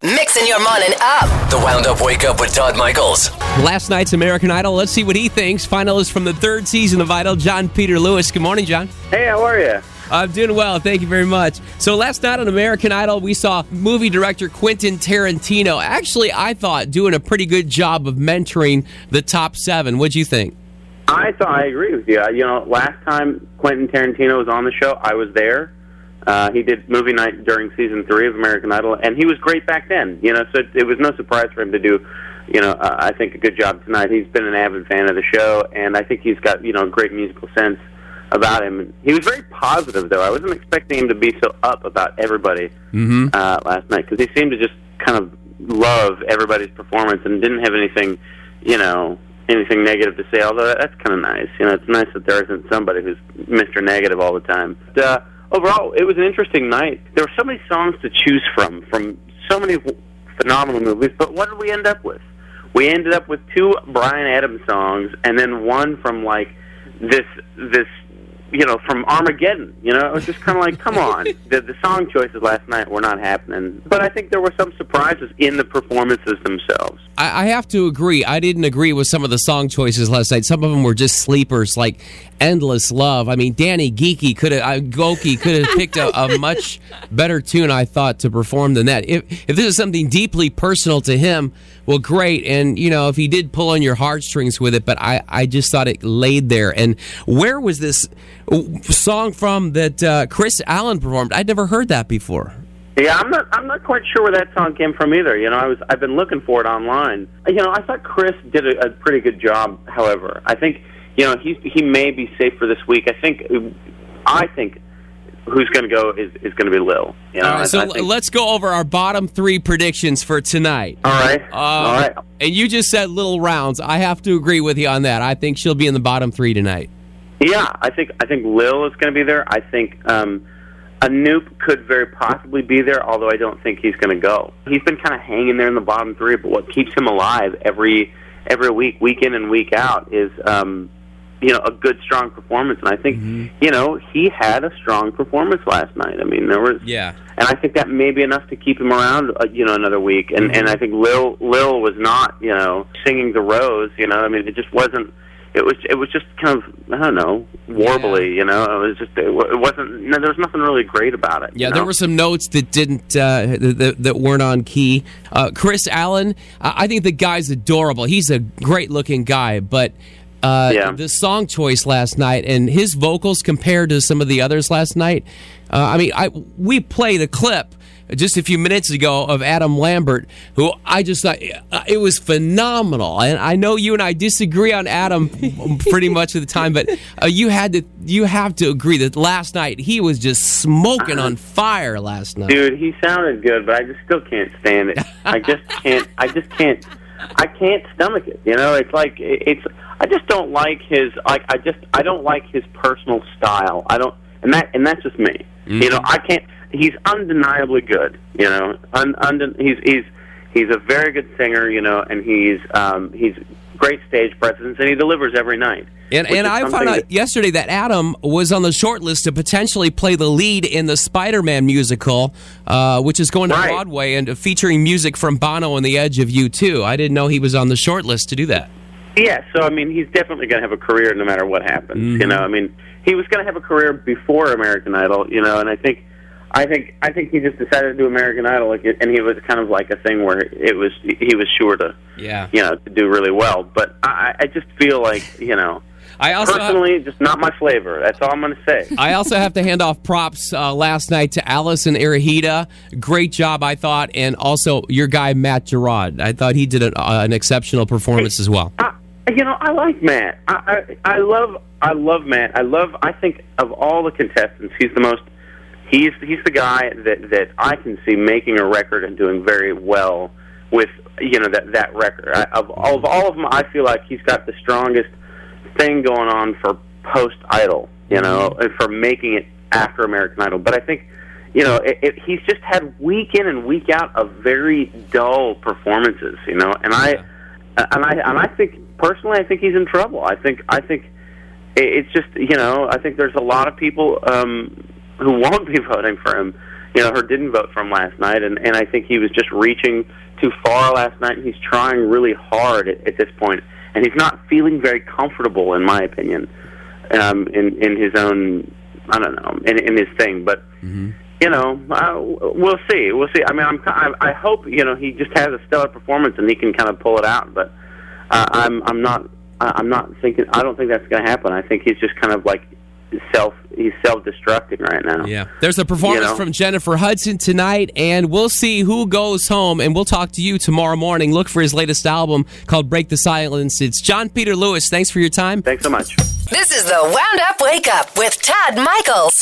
Mixing your morning up. The Wound Up Wake Up with Todd Michaels. Last night's American Idol. Let's see what he thinks. Finalist from the third season of Idol, Jon Peter Lewis. Good morning, Jon. Hey, how are you? I'm doing well. Thank you very much. So last night on American Idol, we saw movie director Quentin Tarantino. Actually, I thought doing a pretty good job of mentoring the top seven. What'd you think? I thought I agree with you. Uh, you know, last time Quentin Tarantino was on the show, I was there. Uh, he did movie night during season three of American Idol, and he was great back then. You know, so it, it was no surprise for him to do, you know, uh, I think a good job tonight. He's been an avid fan of the show, and I think he's got you know a great musical sense about him. He was very positive, though. I wasn't expecting him to be so up about everybody Mm-hmm. uh, last night because he seemed to just kind of love everybody's performance and didn't have anything, you know, anything negative to say. Although that's kind of nice. You know, it's nice that there isn't somebody who's Mr. Negative all the time. But, uh, overall, it was an interesting night. There were so many songs to choose from from so many phenomenal movies. But what did we end up with? We ended up with two Bryan Adams songs, and then one from like this this you know from Armageddon. You know, it was just kind of like, come on. The the song choices last night were not happening, but I think there were some surprises in the performances themselves. I, I have to agree. I didn't agree with some of the song choices last night. Some of them were just sleepers, like "Endless Love." I mean, Danny Gokey could have, uh, Gokey could have picked a, a much better tune, I thought, to perform than that. If if this is something deeply personal to him, well, great. And you know, if he did pull on your heartstrings with it, but I, I just thought it laid there. And where was this song from that uh, Kris Allen performed? I'd never heard that before. Yeah, I'm not. I'm not quite sure where that song came from either. You know, I was. I've been looking for it online. You know, I thought Kris did a, a pretty good job. However, I think you know he he may be safe for this week. I think. I think who's going to go is is going to be Lil. You know, right, so think- let's go over our bottom three predictions for tonight. All right. Uh, all right. And you just said Lil Rounds. I have to agree with you on that. I think she'll be in the bottom three tonight. Yeah, I think I think Lil is going to be there. I think um, Anoop could very possibly be there, although I don't think he's going to go. He's been kind of hanging there in the bottom three, but what keeps him alive every every week, week in and week out, is um, you know a good, strong performance. And I think you know he had a strong performance last night. I mean, there was Yeah. and I think that may be enough to keep him around, uh, you know, another week. And and I think Lil Lil was not, you know, singing the rose. You know, I mean, it just wasn't. It was it was just kind of I don't know warbly. You know, it was just it, it wasn't. No, there was nothing really great about it. Yeah, you there were some notes that didn't uh, that, that weren't on key. Uh, Kris Allen, I I think the guy's adorable. He's a great looking guy, but uh, Yeah. the song choice last night and his vocals compared to some of the others last night. Uh, I mean, I we played a clip just a few minutes ago of Adam Lambert, who I just thought uh, it was phenomenal. And I know you and I disagree on Adam pretty much of the time, but uh, you had to you have to agree that last night he was just smoking on fire last night. Dude, he sounded good, but I just still can't stand it. I just can't. I just can't. I can't stomach it. You know, it's like it's. I just don't like his. Like I just. I don't like his personal style. I don't. And that. And that's just me. You know, I can't. He's undeniably good. You know, un, unden he's he's he's a very good singer. You know, and he's um he's great stage presence, and he delivers every night. And, and I found out that- yesterday that Adam was on the short list to potentially play the lead in the Spider-Man musical, uh, which is going to Right. Broadway and featuring music from Bono and the Edge of U2. I didn't know he was on the short list to do that. Yeah, so I mean, he's definitely going to have a career no matter what happens. You know, I mean, he was going to have a career before American Idol. You know, and I think, I think, I think he just decided to do American Idol, like, and he was kind of like a thing where it was he was sure to, Yeah. you know, to do really well. But I, I just feel like, you know, I also have, personally, just not my flavor. That's all I'm going to say. I also have to hand off props uh, last night to Allison Iraheta. Great job, I thought, and also your guy Matt Giraud. I thought he did an, uh, an exceptional performance as well. I, you know, I like Matt. I, I I love I love Matt. I love. I think of all the contestants, he's the most. He's he's the guy that that I can see making a record and doing very well with you know that that record. I, of all of all of them, I feel like he's got the strongest thing going on for post Idol. You know, and for making it after American Idol. But I think. You know, it, it, he's just had week in and week out of very dull performances. You know, and I, and I and I think personally, I think he's in trouble. I think I think it- it's just you know I think there's a lot of people um, who won't be voting for him you know her didn't vote for him last night, and and I think he was just reaching too far last night. And He's trying really hard at, at this point, and he's not feeling very comfortable, in my opinion, um, in in his own I don't know in in his thing, but. Mm-hmm. You know, uh, we'll see. We'll see. I mean, I'm. I, I hope you know he just has a stellar performance and he can kind of pull it out. But uh, I'm. I'm not. I'm not thinking. I don't think that's going to happen. I think he's just kind of like self he's self destructing right now. Yeah. There's a performance You know? from Jennifer Hudson tonight, and we'll see who goes home, and we'll talk to you tomorrow morning. Look for his latest album called Break the Silence. It's Jon Peter Lewis. Thanks for your time. Thanks so much. This is the Wound Up Wake Up with Todd Michaels.